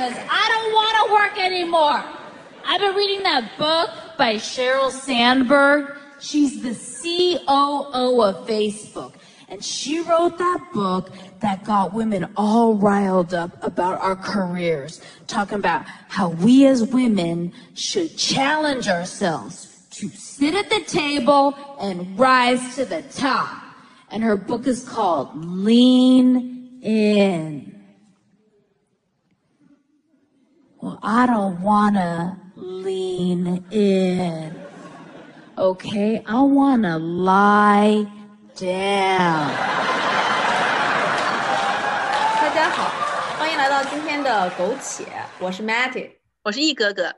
because I don't want to work anymore. I've been reading that book by Sheryl Sandberg. She's the COO of Facebook. And she wrote that book that got women all riled up about our careers, talking about how we as women should challenge ourselves to sit at the table and rise to the top. And her book is called Lean In. Well, I don't want to lean in. Okay, I want to lie down. 大家好，欢迎来到今天的苟且，我是 Matty。我是易哥哥。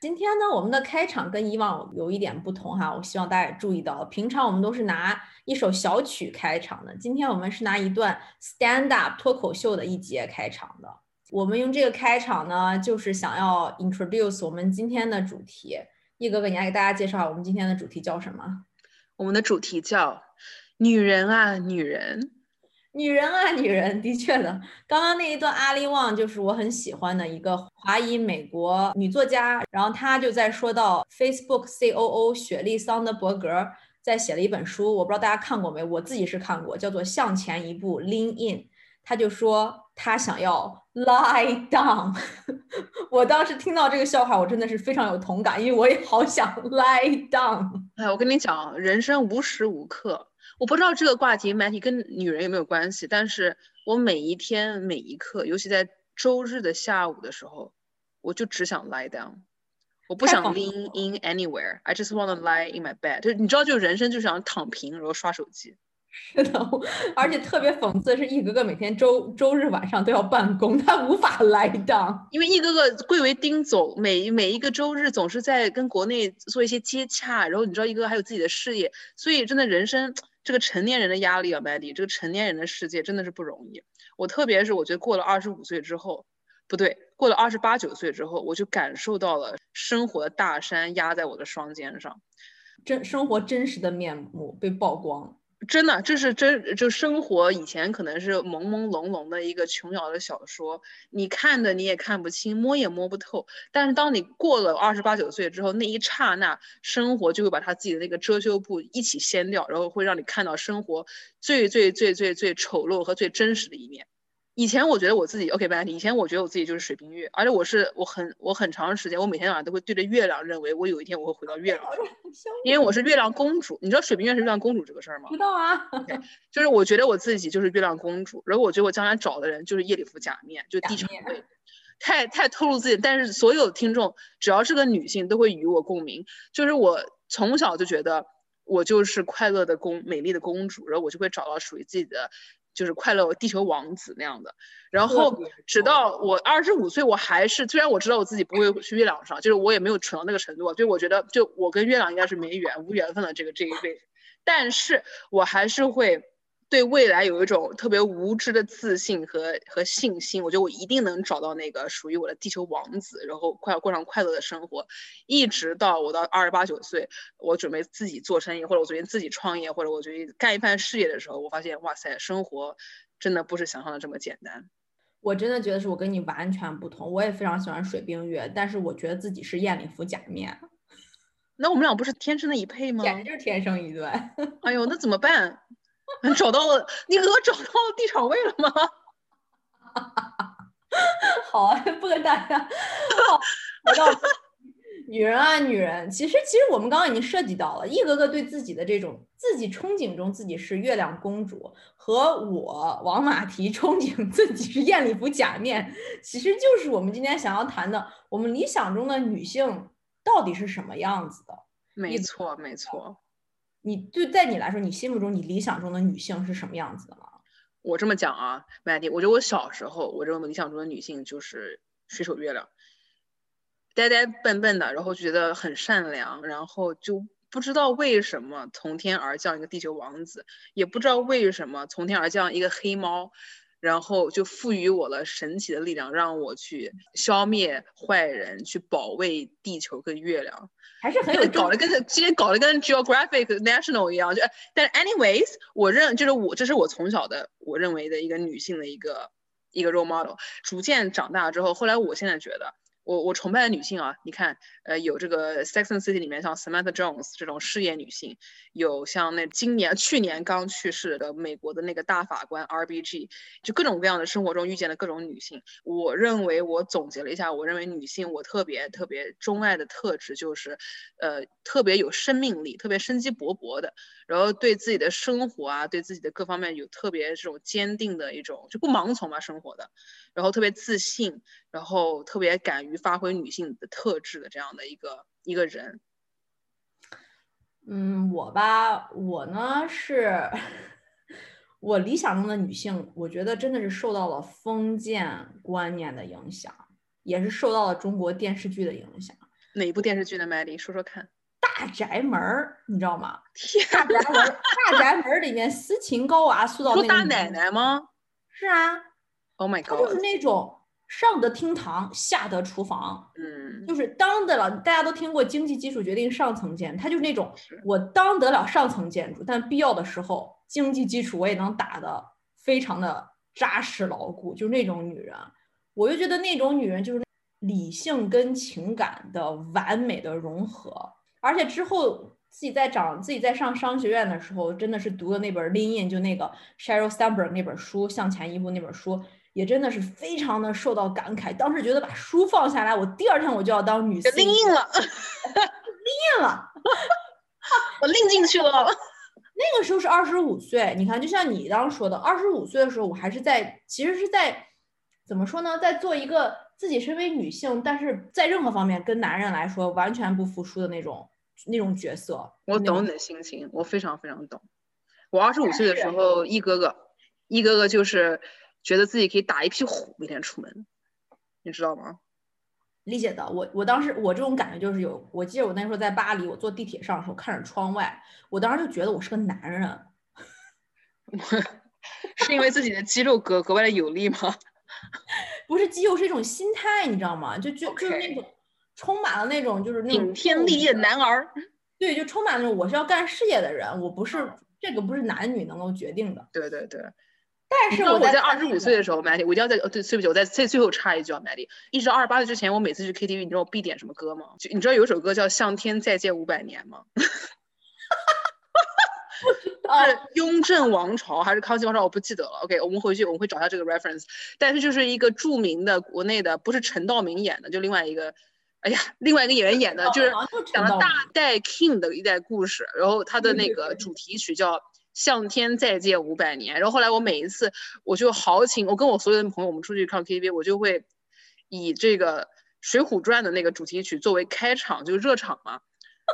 今天呢，我们的开场跟以往有一点不同哈，我希望大家也注意到，平常我们都是拿一首小曲开场的，今天我们是拿一段 stand up 脱口秀的一节开场的。我们用这个开场呢，就是想要 introduce 我们今天的主题。易哥哥，你来给大家介绍我们今天的主题叫什么？我们的主题叫“女人啊，女人”。女人啊，女人，的确的。刚刚那一段阿里旺就是我很喜欢的一个华裔美国女作家，然后她就在说到 Facebook COO 雪莉桑德伯格在写了一本书，我不知道大家看过没，我自己是看过，叫做《向前一步 Lean In》。他就说他想要 lie down，我当时听到这个笑话，我真的是非常有同感，因为我也好想 lie down。哎，我跟你讲，人生无时无刻，我不知道这个话题 Matty 跟女人有没有关系，但是我每一天每一刻，尤其在周日的下午的时候，我就只想 lie down，我不想 lean in anywhere，I just wanna lie in my bed。就你知道，就人生就想躺平，然后刷手机。是的，而且特别讽刺的是，一哥哥每天周周日晚上都要办公，他无法来档，因为一哥哥贵为丁总，每每一个周日总是在跟国内做一些接洽，然后你知道一哥哥还有自己的事业，所以真的人生这个成年人的压力啊，Maddy，这个成年人的世界真的是不容易。我特别是我觉得过了二十五岁之后，不对，过了二十八九岁之后，我就感受到了生活的大山压在我的双肩上，真生活真实的面目被曝光。真的，这是真就生活以前可能是朦朦胧胧的一个琼瑶的小说，你看的你也看不清，摸也摸不透。但是当你过了二十八九岁之后，那一刹那，生活就会把他自己的那个遮羞布一起掀掉，然后会让你看到生活最最最最最丑陋和最真实的一面。以前我觉得我自己 OK 不？以前我觉得我自己就是水冰月，而且我是我很我很长时间，我每天晚上都会对着月亮，认为我有一天我会回到月亮上，因为我是月亮公主。你知道水冰月是月亮公主这个事儿吗？知道啊。就是我觉得我自己就是月亮公主，然后我觉得我将来找的人就是夜里服假面，就地场位，太太透露自己。但是所有听众只要是个女性都会与我共鸣，就是我从小就觉得我就是快乐的公美丽的公主，然后我就会找到属于自己的。就是快乐地球王子那样的，然后直到我二十五岁，我还是虽然我知道我自己不会去月亮上，就是我也没有蠢到那个程度，就我觉得就我跟月亮应该是没缘无缘分的这个这一辈子，但是我还是会。对未来有一种特别无知的自信和和信心，我觉得我一定能找到那个属于我的地球王子，然后快要过上快乐的生活，一直到我到二十八九岁，我准备自己做生意，或者我决定自己创业，或者我决定干一番事业的时候，我发现哇塞，生活真的不是想象的这么简单。我真的觉得是我跟你完全不同，我也非常喜欢水冰月，但是我觉得自己是燕里服假面。那我们俩不是天生的一配吗？简直就是天生一对。哎呦，那怎么办？找到了，你哥找到地场位了吗？好啊，不跟大家。回到女人啊，女人，其实其实我们刚刚已经涉及到了，一哥哥对自己的这种自己憧憬中自己是月亮公主，和我王马蹄憧憬自己是艳丽服假面，其实就是我们今天想要谈的，我们理想中的女性到底是什么样子的？没错，没错。你就在你来说，你心目中你理想中的女性是什么样子的吗？我这么讲啊，Mandy，我觉得我小时候，我这种理想中的女性就是水手月亮，呆呆笨笨的，然后觉得很善良，然后就不知道为什么从天而降一个地球王子，也不知道为什么从天而降一个黑猫。然后就赋予我了神奇的力量，让我去消灭坏人，去保卫地球跟月亮，还是很有搞得跟今天搞得跟 Geographic National 一样，就但是 anyways，我认就是我这是我从小的我认为的一个女性的一个一个 role model。逐渐长大之后，后来我现在觉得。我我崇拜的女性啊，你看，呃，有这个《Sex and City》里面像 Samantha Jones 这种事业女性，有像那今年去年刚去世的美国的那个大法官 RBG，就各种各样的生活中遇见的各种女性。我认为我总结了一下，我认为女性我特别特别钟爱的特质就是，呃，特别有生命力，特别生机勃勃的，然后对自己的生活啊，对自己的各方面有特别这种坚定的一种，就不盲从嘛生活的。然后特别自信，然后特别敢于发挥女性的特质的这样的一个一个人。嗯，我吧，我呢是，我理想中的女性，我觉得真的是受到了封建观念的影响，也是受到了中国电视剧的影响。哪一部电视剧呢？Maddy，说说看。大宅门儿，你知道吗？大宅门，大宅门里面斯琴高娃塑造那个大奶奶吗？是啊。Oh my god！他就是那种上得厅堂，下得厨房，嗯，就是当得了。大家都听过经济基础决定上层建，他就是那种我当得了上层建筑，但必要的时候经济基础我也能打得非常的扎实牢固，就是那种女人。我就觉得那种女人就是理性跟情感的完美的融合，而且之后自己在长自己在上商学院的时候，真的是读的那本《Lean In》，就那个 Sheryl Sandberg 那本书，向前一步那本书。也真的是非常的受到感慨，当时觉得把书放下来，我第二天我就要当女性，Lean 了，，Lean 了，我 Lean 进去了。那个时候是二十五岁，你看，就像你刚刚说的，二十五岁的时候，我还是在，其实是在怎么说呢，在做一个自己身为女性，但是在任何方面跟男人来说完全不服输的那种那种角色。我懂你的心情，我非常非常懂。我二十五岁的时候，一哥哥，一哥哥就是。觉得自己可以打一匹虎，每天出门，你知道吗？理解的，我我当时我这种感觉就是有，我记得我那时候在巴黎，我坐地铁上的时候看着窗外，我当时就觉得我是个男人。是因为自己的肌肉格格外的有力吗？不是肌肉，是一种心态，你知道吗？就就就是那种充满了那种就是那种顶天立业的男儿。对，就充满了那种我是要干事业的人，我不是这个不是男女能够决定的。对对对。但是我在二十五岁的时候，Maddy，我一定要在，对，对不起，我在最最后插一句啊，Maddy，一直到二十八岁之前，我每次去 KTV，你知道我必点什么歌吗？就你知道有一首歌叫《向天再借五百年》吗？是雍正王朝还是康熙王朝？我不记得了。OK，我们回去我们会找一下这个 reference。但是就是一个著名的国内的，不是陈道明演的，就另外一个，哎呀，另外一个演员演的，就是讲了大代 King 的一代故事。然后他的那个主题曲叫。向天再借五百年。然后后来我每一次我就豪情，我跟我所有的朋友，我们出去唱 KTV，我就会以这个《水浒传》的那个主题曲作为开场，就热场嘛，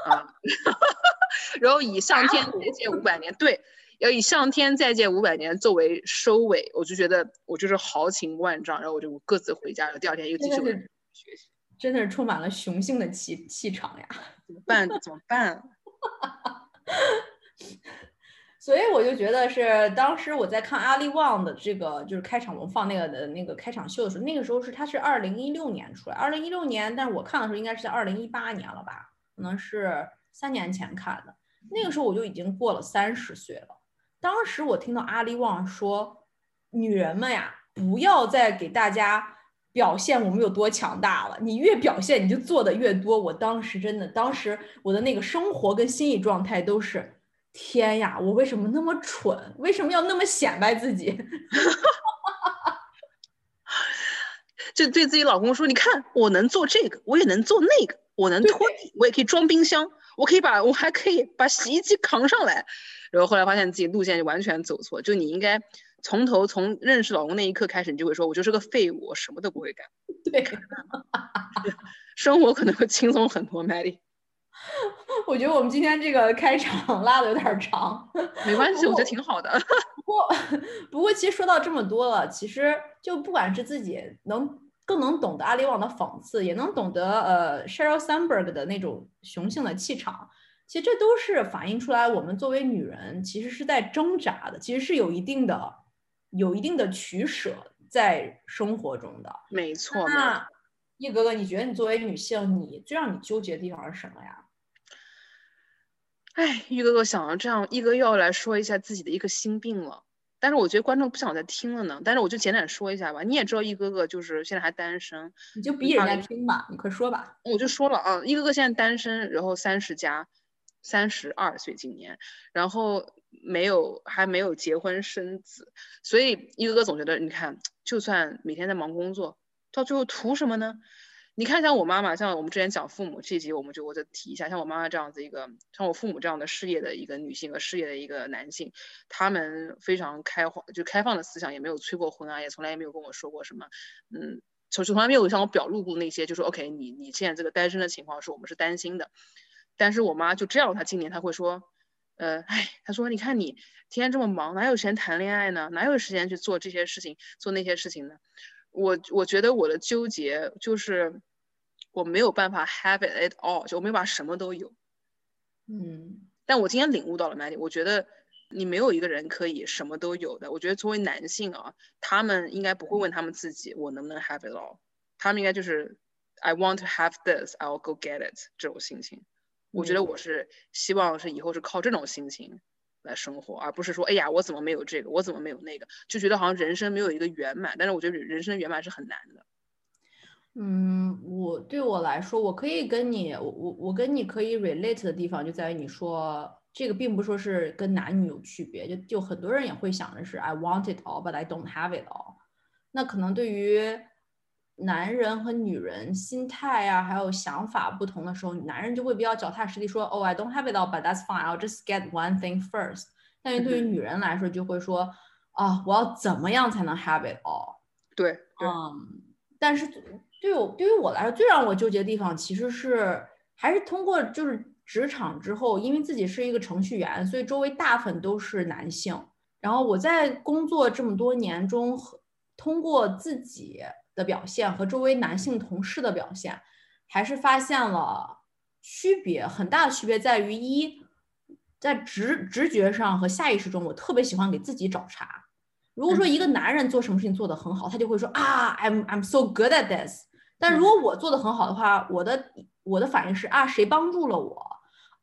啊，然后以向天再借五百年，对，要以向天再借五百年作为收尾，我就觉得我就是豪情万丈，然后我就各自回家，然后第二天又继续学习，真的是充满了雄性的气气场呀，怎么办？怎么办？所以我就觉得是当时我在看阿里旺的这个就是开场，我们放那个的那个开场秀的时候，那个时候是它是二零一六年出来，二零一六年，但是我看的时候应该是在二零一八年了吧，可能是三年前看的。那个时候我就已经过了三十岁了。当时我听到阿里旺说，女人们呀，不要再给大家表现我们有多强大了，你越表现你就做的越多。我当时真的，当时我的那个生活跟心理状态都是。天呀，我为什么那么蠢？为什么要那么显摆自己？就对自己老公说：“你看，我能做这个，我也能做那个，我能拖地，我也可以装冰箱，我可以把我还可以把洗衣机扛上来。”然后后来发现自己路线就完全走错。就你应该从头从认识老公那一刻开始，你就会说：“我就是个废物，我什么都不会干。”对，生活可能会轻松很多，Maddy。我觉得我们今天这个开场拉的有点长，没关系，我觉得挺好的。不过，不过其实说到这么多了，其实就不管是自己能更能懂得阿里网的讽刺，也能懂得呃 Sheryl Sandberg 的那种雄性的气场，其实这都是反映出来我们作为女人其实是在挣扎的，其实是有一定的有一定的取舍在生活中的。没错。那叶哥哥，你觉得你作为女性，你最让你纠结的地方是什么呀？哎，玉哥哥想了这样，一哥又要来说一下自己的一个心病了。但是我觉得观众不想再听了呢。但是我就简短说一下吧。你也知道，一哥哥就是现在还单身，你就逼人家听吧，你快说吧。我就说了啊，一哥哥现在单身，然后三十加，三十二岁今年，然后没有还没有结婚生子，所以一个个总觉得，你看，就算每天在忙工作，到最后图什么呢？你看，像我妈妈，像我们之前讲父母这集，我们就我再提一下，像我妈妈这样子一个，像我父母这样的事业的一个女性和事业的一个男性，他们非常开放，就开放的思想，也没有催过婚啊，也从来也没有跟我说过什么，嗯，从从来没有向我表露过那些，就说 OK，你你现在这个单身的情况是我们是担心的，但是我妈就这样，她今年她会说，呃，哎，他说你看你天天这么忙，哪有时间谈恋爱呢？哪有时间去做这些事情，做那些事情呢？我我觉得我的纠结就是我没有办法 have it all，就我没有办法什么都有，嗯，但我今天领悟到了 Maddie，我觉得你没有一个人可以什么都有的。我觉得作为男性啊，他们应该不会问他们自己我能不能 have it all，他们应该就是 I want to have this，I'll go get it 这种心情。我觉得我是希望是以后是靠这种心情。来生活，而不是说，哎呀，我怎么没有这个，我怎么没有那个，就觉得好像人生没有一个圆满。但是我觉得人生圆满是很难的。嗯，我对我来说，我可以跟你，我我我跟你可以 relate 的地方就在于你说这个并不说是跟男女有区别，就就很多人也会想的是 I want it all, but I don't have it all。那可能对于男人和女人心态啊，还有想法不同的时候，男人就会比较脚踏实地说，Oh, I don't have it all, but that's fine. I'll just get one thing first。但是对于女人来说，就会说，啊，我要怎么样才能 have it all？对，嗯，但是对我对于我来说，最让我纠结的地方其实是还是通过就是职场之后，因为自己是一个程序员，所以周围大部分都是男性。然后我在工作这么多年中，通过自己。的表现和周围男性同事的表现，还是发现了区别，很大的区别在于一，在直直觉上和下意识中，我特别喜欢给自己找茬。如果说一个男人做什么事情做得很好，他就会说啊，I'm I'm so good at this。但如果我做的很好的话，我的我的反应是啊，谁帮助了我？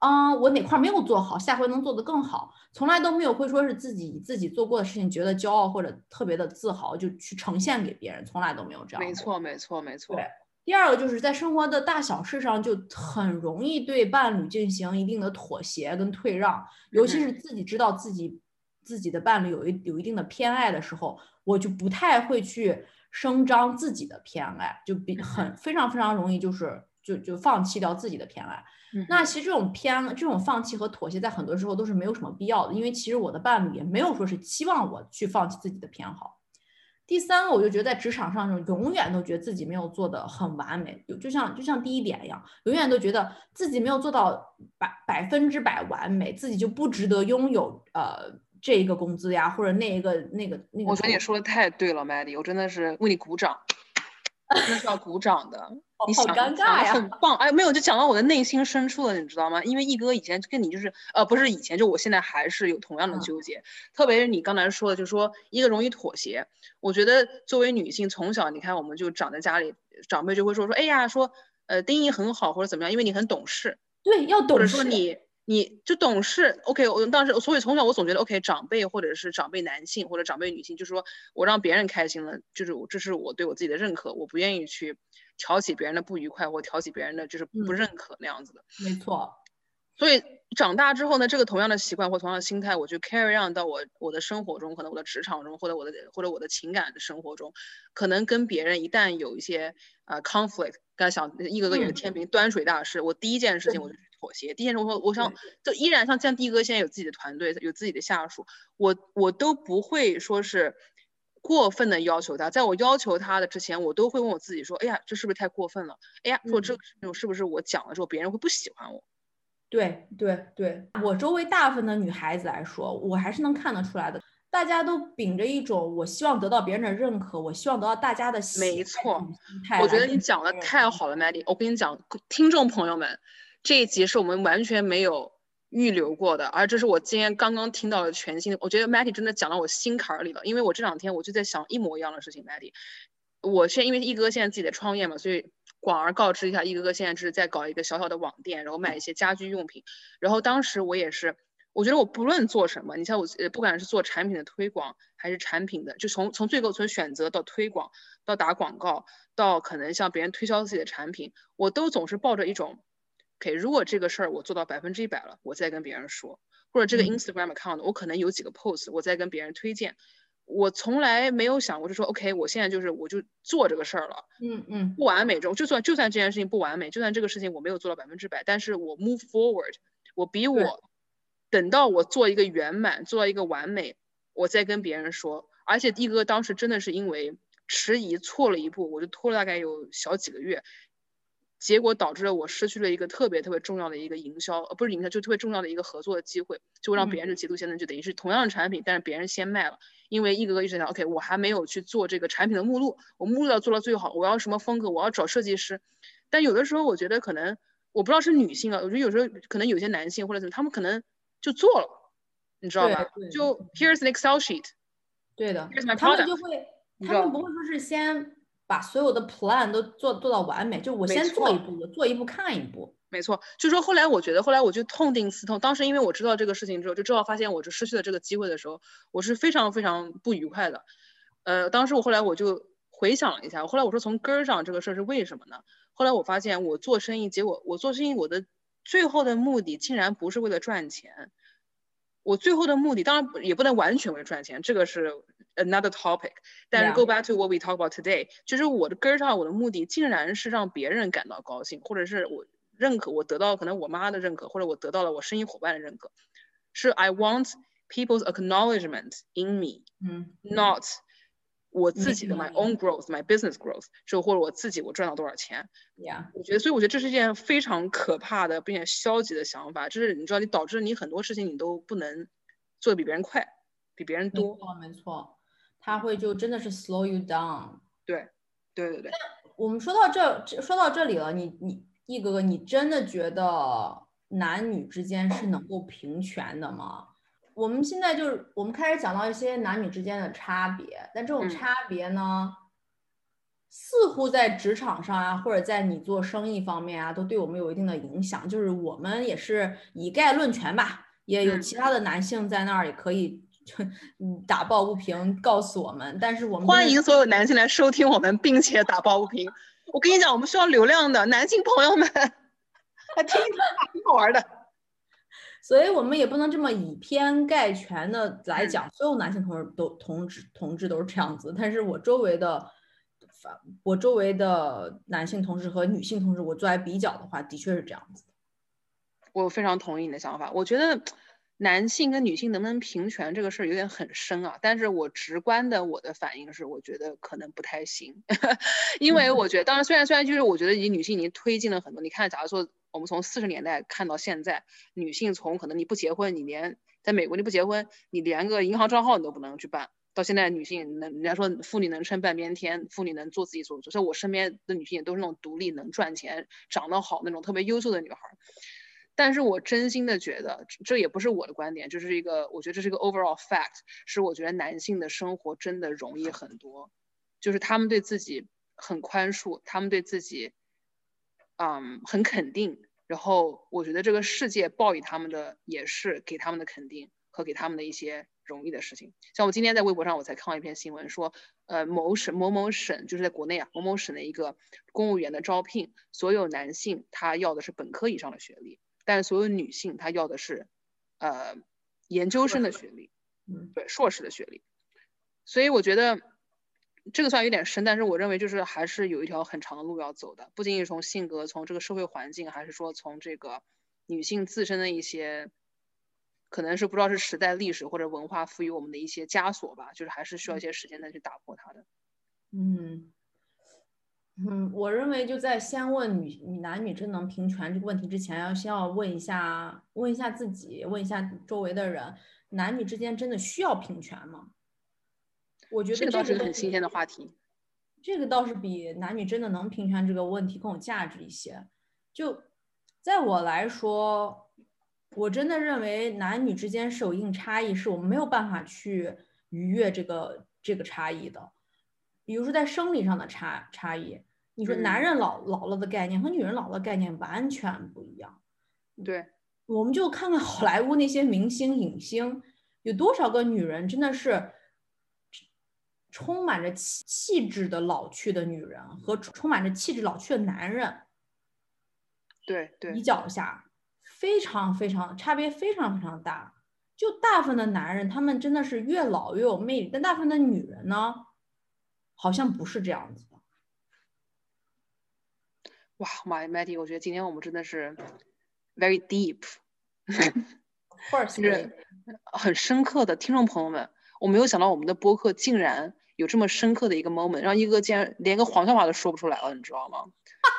啊，我哪块没有做好，下回能做得更好。从来都没有会说是自己自己做过的事情觉得骄傲或者特别的自豪，就去呈现给别人，从来都没有这样。没错，没错，没错。对，第二个就是在生活的大小事上就很容易对伴侣进行一定的妥协跟退让，尤其是自己知道自己自己的伴侣有一有一定的偏爱的时候，我就不太会去声张自己的偏爱，就比很非常非常容易就是就就放弃掉自己的偏爱。那其实这种偏、这种放弃和妥协，在很多时候都是没有什么必要的，因为其实我的伴侣也没有说是期望我去放弃自己的偏好。第三个，我就觉得在职场上，就永远都觉得自己没有做的很完美，就就像就像第一点一样，永远都觉得自己没有做到百百分之百完美，自己就不值得拥有呃这一个工资呀，或者那一个那个那个。我觉得你说的太对了，Maddy，我真的是为你鼓掌。那是要鼓掌的，你好尴尬呀，很 棒。哎，没有，就讲到我的内心深处了，你知道吗？因为一哥以前跟你就是，呃，不是以前，就我现在还是有同样的纠结。特别是你刚才说的，就是说一个容易妥协。我觉得作为女性，从小你看，我们就长在家里，长辈就会说说，哎呀，说呃，丁一很好，或者怎么样，因为你很懂事。对，要懂事。或者说你。你就懂事，OK，我当时所以从小我总觉得 OK，长辈或者是长辈男性或者长辈女性，就是说我让别人开心了，就是我这是我对我自己的认可，我不愿意去挑起别人的不愉快或挑起别人的就是不认可那样子的。没错。所以长大之后呢，这个同样的习惯或同样的心态，我就 carry on 到我我的生活中，可能我的职场中或者我的或者我的情感的生活中，可能跟别人一旦有一些啊 conflict，刚才想一个个也是天平端水大师，我第一件事情我就。妥协。第一件事，我说，我想，就依然像像的哥现在有自己的团队，有自己的下属，我我都不会说是过分的要求他。在我要求他的之前，我都会问我自己说，哎呀，这是不是太过分了？哎呀，说这种是不是我讲了之后别人会不喜欢我？对对对，我周围大部分的女孩子来说，我还是能看得出来的。大家都秉着一种我希望得到别人的认可，我希望得到大家的喜没错，我觉得你讲的太好了，Maddy。我跟你讲，听众朋友们。这一集是我们完全没有预留过的，而这是我今天刚刚听到的全新。我觉得 Matty 真的讲到我心坎里了，因为我这两天我就在想一模一样的事情。Matty，我现因为一哥现在自己在创业嘛，所以广而告之一下，一哥哥现在只是在搞一个小小的网店，然后卖一些家居用品。然后当时我也是，我觉得我不论做什么，你像我，不管是做产品的推广，还是产品的，就从从最后从选择到推广，到打广告，到可能向别人推销自己的产品，我都总是抱着一种，OK，如果这个事儿我做到百分之一百了，我再跟别人说，或者这个 Instagram account 我可能有几个 post，我再跟别人推荐。我从来没有想过，就说 OK，我现在就是我就做这个事儿了。嗯嗯，不完美中，就算就算这件事情不完美，就算这个事情我没有做到百分之百，但是我 move forward，我比我等到我做一个圆满，做到一个完美，我再跟别人说。而且一哥当时真的是因为迟疑错了一步，我就拖了大概有小几个月。结果导致了我失去了一个特别特别重要的一个营销，呃，不是营销，就特别重要的一个合作的机会，就让别人就极度现在就等于是同样的产品，但是别人先卖了，因为一哥哥一直想，OK，我还没有去做这个产品的目录，我目录要做到最好，我要什么风格，我要找设计师，但有的时候我觉得可能我不知道是女性啊，我觉得有时候可能有些男性或者怎么，他们可能就做了，你知道吧？就 Here's an Excel sheet，对的，他们就会，他们不会说是先。把所有的 plan 都做做到完美，就我先做一步，我做一步看一步。没错，就说后来我觉得，后来我就痛定思痛。当时因为我知道这个事情之后，就知道发现我就失去了这个机会的时候，我是非常非常不愉快的。呃，当时我后来我就回想了一下，后来我说从根儿上这个事儿是为什么呢？后来我发现我做生意，结果我做生意我的最后的目的竟然不是为了赚钱。我最后的目的当然也不能完全为赚钱，这个是 another topic。但是 go back to what we talk about today，就是我的根儿上，我的目的竟然是让别人感到高兴，或者是我认可，我得到可能我妈的认可，或者我得到了我生意伙伴的认可，是 I want people's acknowledgement in me，嗯，not。我自己的 my own growth, my business growth，就或者我自己我赚到多少钱，Yeah，我觉得，所以我觉得这是一件非常可怕的并且消极的想法，就是你知道，你导致你很多事情你都不能做的比别人快，比别人多。没错，没错，他会就真的是 slow you down。对，对对对。我们说到这，说到这里了，你你易哥哥，你真的觉得男女之间是能够平权的吗？我们现在就是我们开始讲到一些男女之间的差别，但这种差别呢，似乎在职场上啊，或者在你做生意方面啊，都对我们有一定的影响。就是我们也是以概论权吧，也有其他的男性在那儿也可以 打抱不平，告诉我们。但是我们欢迎所有男性来收听我们，并且打抱不平。我跟你讲，我们需要流量的男性朋友们来听一听，挺好玩的。所以我们也不能这么以偏概全的来讲，所有男性同志都同志同志都是这样子。但是我周围的，我周围的男性同事和女性同事，我做来比较的话，的确是这样子。我非常同意你的想法。我觉得男性跟女性能不能平权这个事儿有点很深啊。但是我直观的我的反应是，我觉得可能不太行，因为我觉得，当然虽然虽然就是我觉得以女性已经推进了很多。你看，假如说。我们从四十年代看到现在，女性从可能你不结婚，你连在美国你不结婚，你连个银行账号你都不能去办。到现在，女性能人家说妇女能撑半边天，妇女能做自己所做。所以我身边的女性也都是那种独立、能赚钱、长得好那种特别优秀的女孩。但是我真心的觉得，这也不是我的观点，就是一个我觉得这是一个 overall fact，是我觉得男性的生活真的容易很多，就是他们对自己很宽恕，他们对自己。嗯，很肯定。然后我觉得这个世界报以他们的也是给他们的肯定和给他们的一些容易的事情。像我今天在微博上，我才看到一篇新闻，说，呃，某省某某省就是在国内啊，某某省的一个公务员的招聘，所有男性他要的是本科以上的学历，但是所有女性她要的是，呃，研究生的学历，嗯，对，硕士的学历。所以我觉得。这个算有点深，但是我认为就是还是有一条很长的路要走的，不仅仅从性格、从这个社会环境，还是说从这个女性自身的一些，可能是不知道是时代历史或者文化赋予我们的一些枷锁吧，就是还是需要一些时间再去打破它的。嗯嗯，我认为就在先问女女男女真能平权这个问题之前，要先要问一下问一下自己，问一下周围的人，男女之间真的需要平权吗？我觉得这个倒是很新鲜的话题，这个倒是比男女真的能平权这个问题更有价值一些。就在我来说，我真的认为男女之间是有一定差异，是我们没有办法去逾越这个这个差异的。比如说在生理上的差差异，你说男人老老了的概念和女人老了概念完全不一样。对，我们就看看好莱坞那些明星影星，有多少个女人真的是充满着气气质的老去的女人和充满着气质老去的男人，对对，比较下非常非常差别非常非常大。就大部分的男人，他们真的是越老越有魅力，但大部分的女人呢，好像不是这样子的。哇，，My Matty，，我觉得今天我们真的是 very deep，或者是很深刻的听众朋友们，我没有想到我们的播客竟然有这么深刻的一个 moment，让一哥竟然连个黄笑话都说不出来了，你知道吗？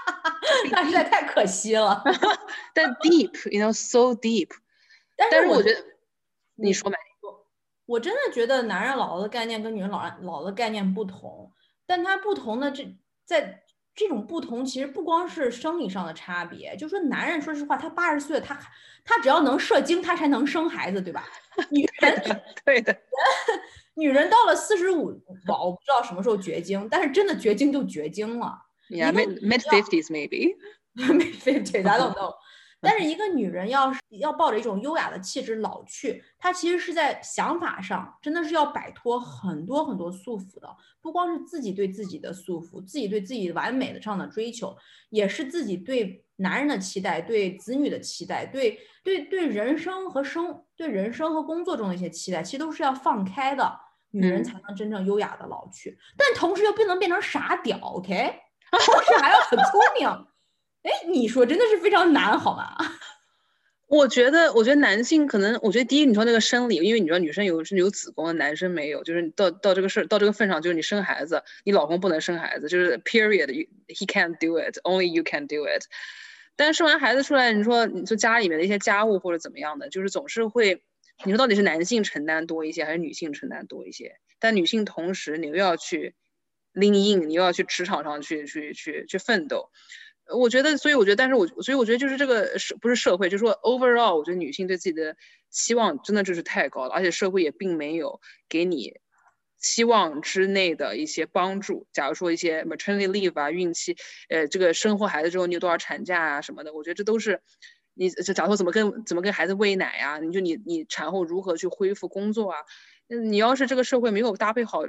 那实在太可惜了。但 deep，you know，so deep。但是我觉得。你说没？我真的觉得男人老了的概念跟女人老老的概念不同，但它不同的这在这种不同，其实不光是生理上的差别，就说男人，说实话，他八十岁，他他只要能射精，他才能生孩子，对吧？女人 对的，女人到了四十五，我不知道什么时候绝经，但是真的绝经就绝经了。Yeah, mid mid fifties maybe. Mid fifties, I don't know. 但是一个女人要是要抱着一种优雅的气质老去，她其实是在想法上真的是要摆脱很多很多束缚的，不光是自己对自己的束缚，自己对自己完美的上的追求，也是自己对男人的期待，对子女的期待，对对对人生和生对人生和工作中的一些期待，其实都是要放开的，女人才能真正优雅的老去，但同时又不能变成傻屌，OK，同时还要很聪明。哎，你说真的是非常难，好吗？我觉得，我觉得男性可能，我觉得第一，你说那个生理，因为你知道女生有是有子宫，男生没有，就是到到这个事到这个份上，就是你生孩子，你老公不能生孩子，就是 period，he can't do it，only you can do it。但生完孩子出来，你说你说家里面的一些家务或者怎么样的，就是总是会，你说到底是男性承担多一些，还是女性承担多一些？但女性同时你又要去拎 in，你又要去职场上去去去去奋斗。我觉得，所以我觉得，但是我所以我觉得就是这个社不是社会，就是说 overall，我觉得女性对自己的期望真的就是太高了，而且社会也并没有给你期望之内的一些帮助。假如说一些 maternity leave 啊，孕期，呃，这个生活孩子之后你有多少产假啊什么的，我觉得这都是你这假如说怎么跟怎么跟孩子喂奶呀，你就你你产后如何去恢复工作啊？你要是这个社会没有搭配好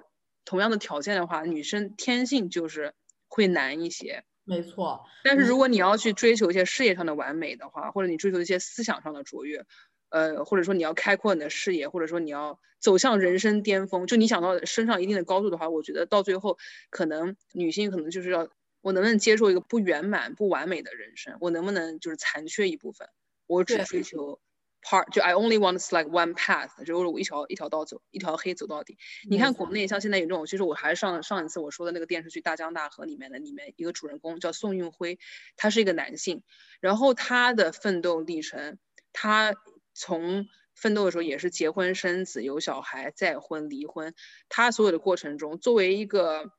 同样的条件的话，女生天性就是会难一些。没错，但是如果你要去追求一些事业上的完美的话，或者你追求一些思想上的卓越，呃，或者说你要开阔你的视野，或者说你要走向人生巅峰，就你想到升上一定的高度的话，我觉得到最后，可能女性可能就是要我能不能接受一个不圆满、不完美的人生，我能不能就是残缺一部分，我只追求。Part 就 I only want like one path，就是我一条一条道走，一条黑走到底。你看国内像现在有这种，其实我还是上上一次我说的那个电视剧《大江大河》里面的里面一个主人公叫宋运辉，他是一个男性，然后他的奋斗历程，他从奋斗的时候也是结婚生子有小孩再婚离婚，他所有的过程中作为一个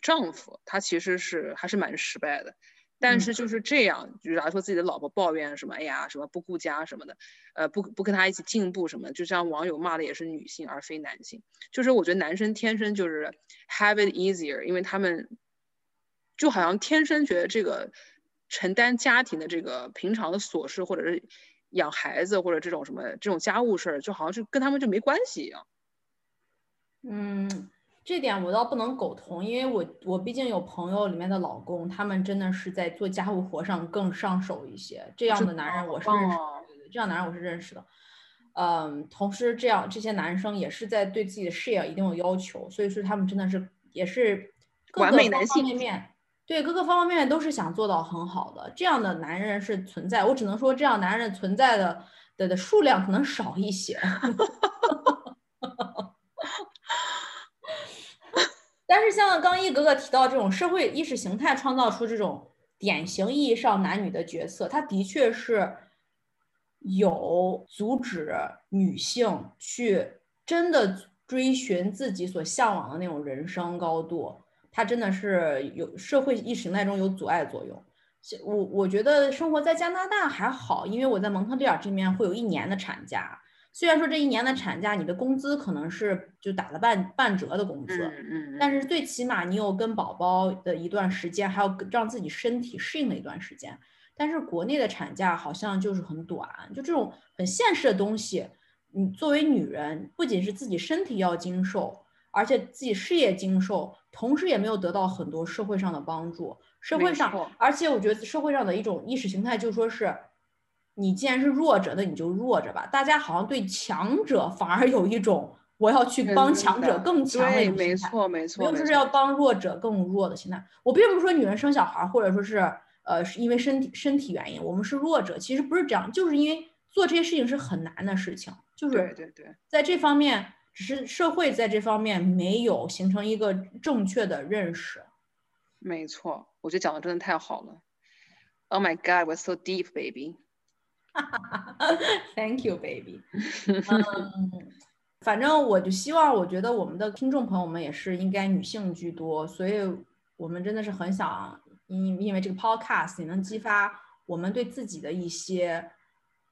丈夫，他其实是还是蛮失败的。但是就是这样，就假如说自己的老婆抱怨什么，哎呀，什么不顾家什么的，呃，不不跟他一起进步什么，就像网友骂的也是女性而非男性。就是我觉得男生天生就是 have it easier，因为他们就好像天生觉得这个承担家庭的这个平常的琐事，或者是养孩子或者这种什么这种家务事儿，就好像是跟他们就没关系一样。嗯。这点我倒不能苟同，因为我我毕竟有朋友里面的老公，他们真的是在做家务活上更上手一些。这样的男人我是认识，对对，这样男人我是认识的。嗯，同时这样这些男生也是在对自己的事业一定有要求，所以说他们真的是也是完美男性，面面对各个方方面面都是想做到很好的。这样的男人是存在，我只能说这样男人存在的的的数量可能少一些。但是像刚一格格提到这种社会意识形态创造出这种典型意义上男女的角色，它的确是有阻止女性去真的追寻自己所向往的那种人生高度，它真的是有社会意识形态中有阻碍作用。我我觉得生活在加拿大还好，因为我在蒙特利尔这边会有一年的产假。虽然说这一年的产假，你的工资可能是就打了半半折的工资，嗯嗯，但是最起码你有跟宝宝的一段时间，还有让自己身体适应的一段时间。但是国内的产假好像就是很短，就这种很现实的东西，你作为女人，不仅是自己身体要经受，而且自己事业经受，同时也没有得到很多社会上的帮助。社会上，而且我觉得社会上的一种意识形态就说是，你既然是弱者，那你就弱着吧。大家好像对强者反而有一种我要去帮强者更强的心态，没错没错，没有说是要帮弱者更弱的心态。我并不是说女人生小孩或者说是呃是因为身体身体原因，我们是弱者，其实不是这样，就是因为做这些事情是很难的事情，就是对对对，在这方面，只是社会在这方面没有形成一个正确的认识。没错，我觉得讲的真的太好了。Oh my God, we're so deep, baby. Thank you, baby. 嗯，反正我就希望，我觉得我们的听众朋友们也是应该女性居多，所以我们真的是很想，因因为这个 podcast 也能激发我们对自己的一些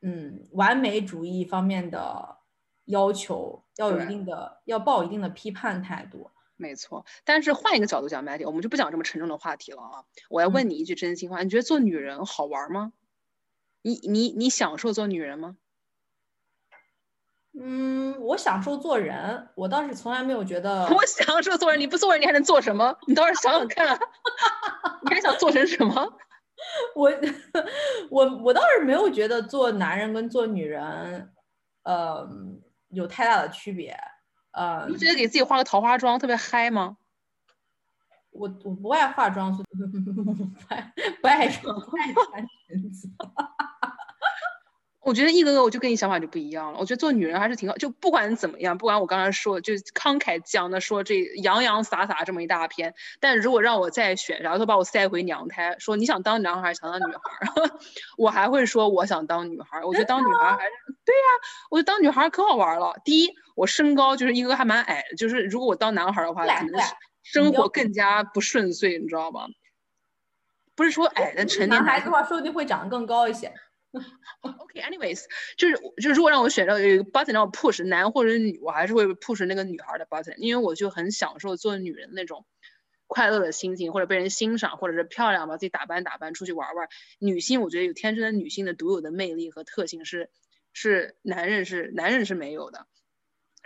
嗯完美主义方面的要求，要有一定的，要抱一定的批判态度。没错，但是换一个角度讲，Matty，我们就不讲这么沉重的话题了啊！我要问你一句真心话，你觉得做女人好玩吗？你你你享受做女人吗？嗯，我享受做人，我倒是从来没有觉得。我享受做人，你不做人，你还能做什么？你倒是想想看，你还想做成什么？我我我倒是没有觉得做男人跟做女人，呃，有太大的区别。呃，你不觉得给自己化个桃花妆特别嗨吗？我我不爱化妆，不爱不爱穿裙子。我觉得一哥哥，我就跟你想法就不一样了。我觉得做女人还是挺好，就不管怎么样，不管我刚才说，就慷慨激昂的说这洋洋洒洒这么一大篇，但如果让我再选，然后他把我塞回娘胎，说你想当男孩想当女孩，我还会说我想当女孩。我觉得当女孩还是对呀，我觉得当女孩可好玩了。第一，我身高就是一哥还蛮矮的，就是如果我当男孩的话，可能生活更加不顺遂，你知道吗？不是说矮的成年男孩子的话，说不定会长得更高一些。OK，anyways，就是就是如果让我选择有一个 button 让我 push 男或者女，我还是会 push 那个女孩的 button，因为我就很享受做女人那种快乐的心情，或者被人欣赏，或者是漂亮，把自己打扮打扮出去玩玩。女性我觉得有天生的女性的独有的魅力和特性是是男人是男人是没有的。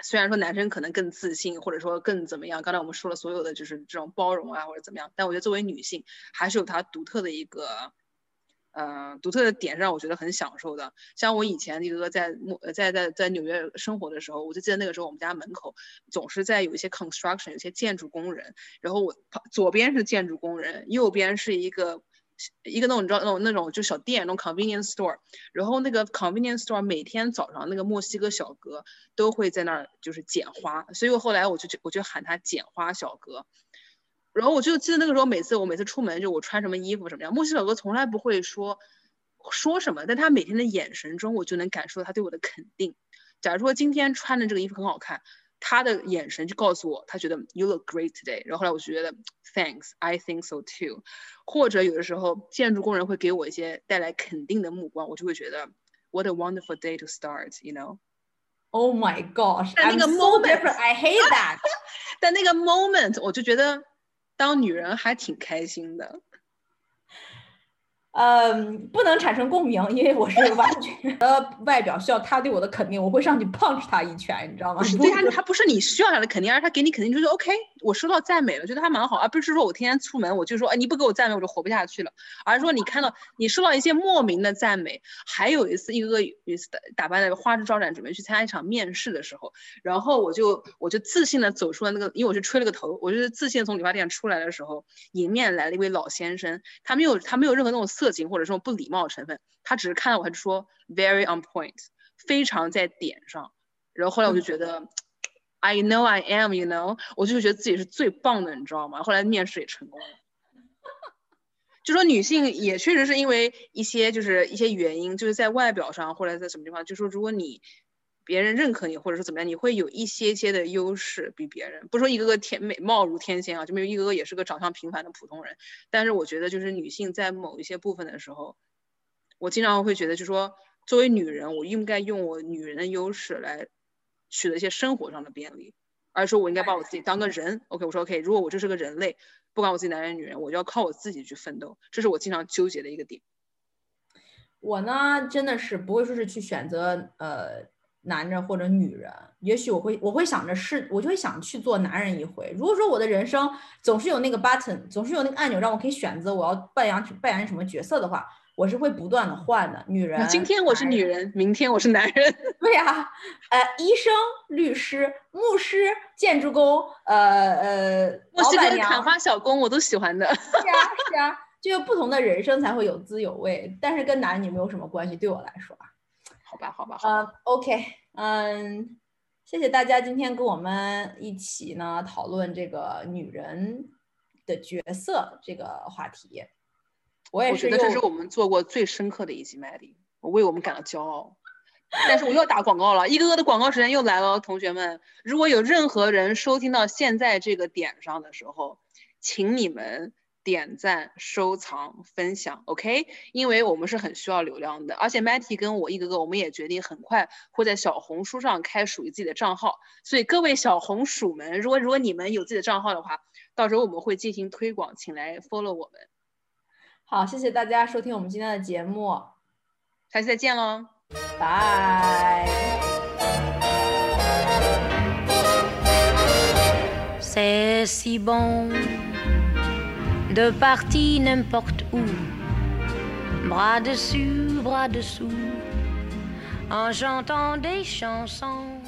虽然说男生可能更自信，或者说更怎么样，刚才我们说了所有的就是这种包容啊或者怎么样，但我觉得作为女性还是有她独特的一个。嗯，独特的点让我觉得很享受的。像我以前一个在在在在纽约生活的时候，我就记得那个时候我们家门口总是在有一些 construction，有些建筑工人。然后我左边是建筑工人，右边是一个一个那种你知道那种那种就小店，那种 convenience store。然后那个 convenience store 每天早上那个墨西哥小哥都会在那儿就是剪花，所以我后来我就我就喊他剪花小哥。然后我就记得那个时候，每次我每次出门，就我穿什么衣服什么样，墨西哥哥从来不会说说什么，但他每天的眼神中，我就能感受到他对我的肯定。假如说今天穿的这个衣服很好看，他的眼神就告诉我，他觉得 you look great today。然后后来我就觉得 thanks，I think so too。或者有的时候建筑工人会给我一些带来肯定的目光，我就会觉得 what a wonderful day to start，you know？Oh my gosh！但那个 moment，I hate that。但那个 moment，我就觉得。当女人还挺开心的。嗯，不能产生共鸣，因为我是完全的外表需要他对我的肯定，我会上去 punch 他一拳，你知道吗？对他，他不是你需要他的肯定，而是他给你肯定，就是 OK，我收到赞美了，觉得他蛮好，而不是说我天天出门我就说，哎，你不给我赞美我就活不下去了，而是说你看到你收到一些莫名的赞美。还有一次，一个一次打扮的花枝招展，准备去参加一场面试的时候，然后我就我就自信的走出了那个，因为我是吹了个头，我就是自信从理发店出来的时候，迎面来了一位老先生，他没有他没有任何那种。色情或者说不礼貌成分，他只是看到我，他就说 very on point，非常在点上。然后后来我就觉得，I know I am，you know，我就觉得自己是最棒的，你知道吗？后来面试也成功了。就说女性也确实是因为一些就是一些原因，就是在外表上或者在什么地方，就说如果你。别人认可你，或者说怎么样，你会有一些些的优势比别人。不说一个个天美貌如天仙啊，就没有一个个也是个长相平凡的普通人。但是我觉得，就是女性在某一些部分的时候，我经常会觉得，就说作为女人，我应该用我女人的优势来取得一些生活上的便利，而说我应该把我自己当个人。OK，我说 OK，如果我就是个人类，不管我自己男人女人，我就要靠我自己去奋斗。这是我经常纠结的一个点。我呢，真的是不会说是去选择呃男人或者女人，也许我会我会想着是，我就会想去做男人一回。如果说我的人生总是有那个 button，总是有那个按钮让我可以选择我要扮演扮演什么角色的话，我是会不断的换的。女人，今天我是女人，明天我是男人。对呀，呃，医生、律师、牧师、建筑工，呃呃，老板娘、砍花小工，我都喜欢的。是啊，是啊。就有不同的人生才会有滋有味，但是跟男女没有什么关系。对我来说啊，好吧，好吧，嗯，OK，嗯，谢谢大家今天跟我们一起呢讨论这个女人的角色这个话题。我也是，觉得这是我们做过最深刻的一集麦迪，我为我们感到骄傲。但是我又要打广告了，一个个的广告时间又来了，同学们，如果有任何人收听到现在这个点上的时候，请你们。点赞、收藏、分享，OK？因为我们是很需要流量的，而且 Matty 跟我一个个，我们也决定很快会在小红书上开属于自己的账号。所以各位小红薯们，如果如果你们有自己的账号的话，到时候我们会进行推广，请来 follow 我们。好，谢谢大家收听我们今天的节目，下期再见喽，拜。de partie n'importe où, bras dessus, bras dessous, en chantant des chansons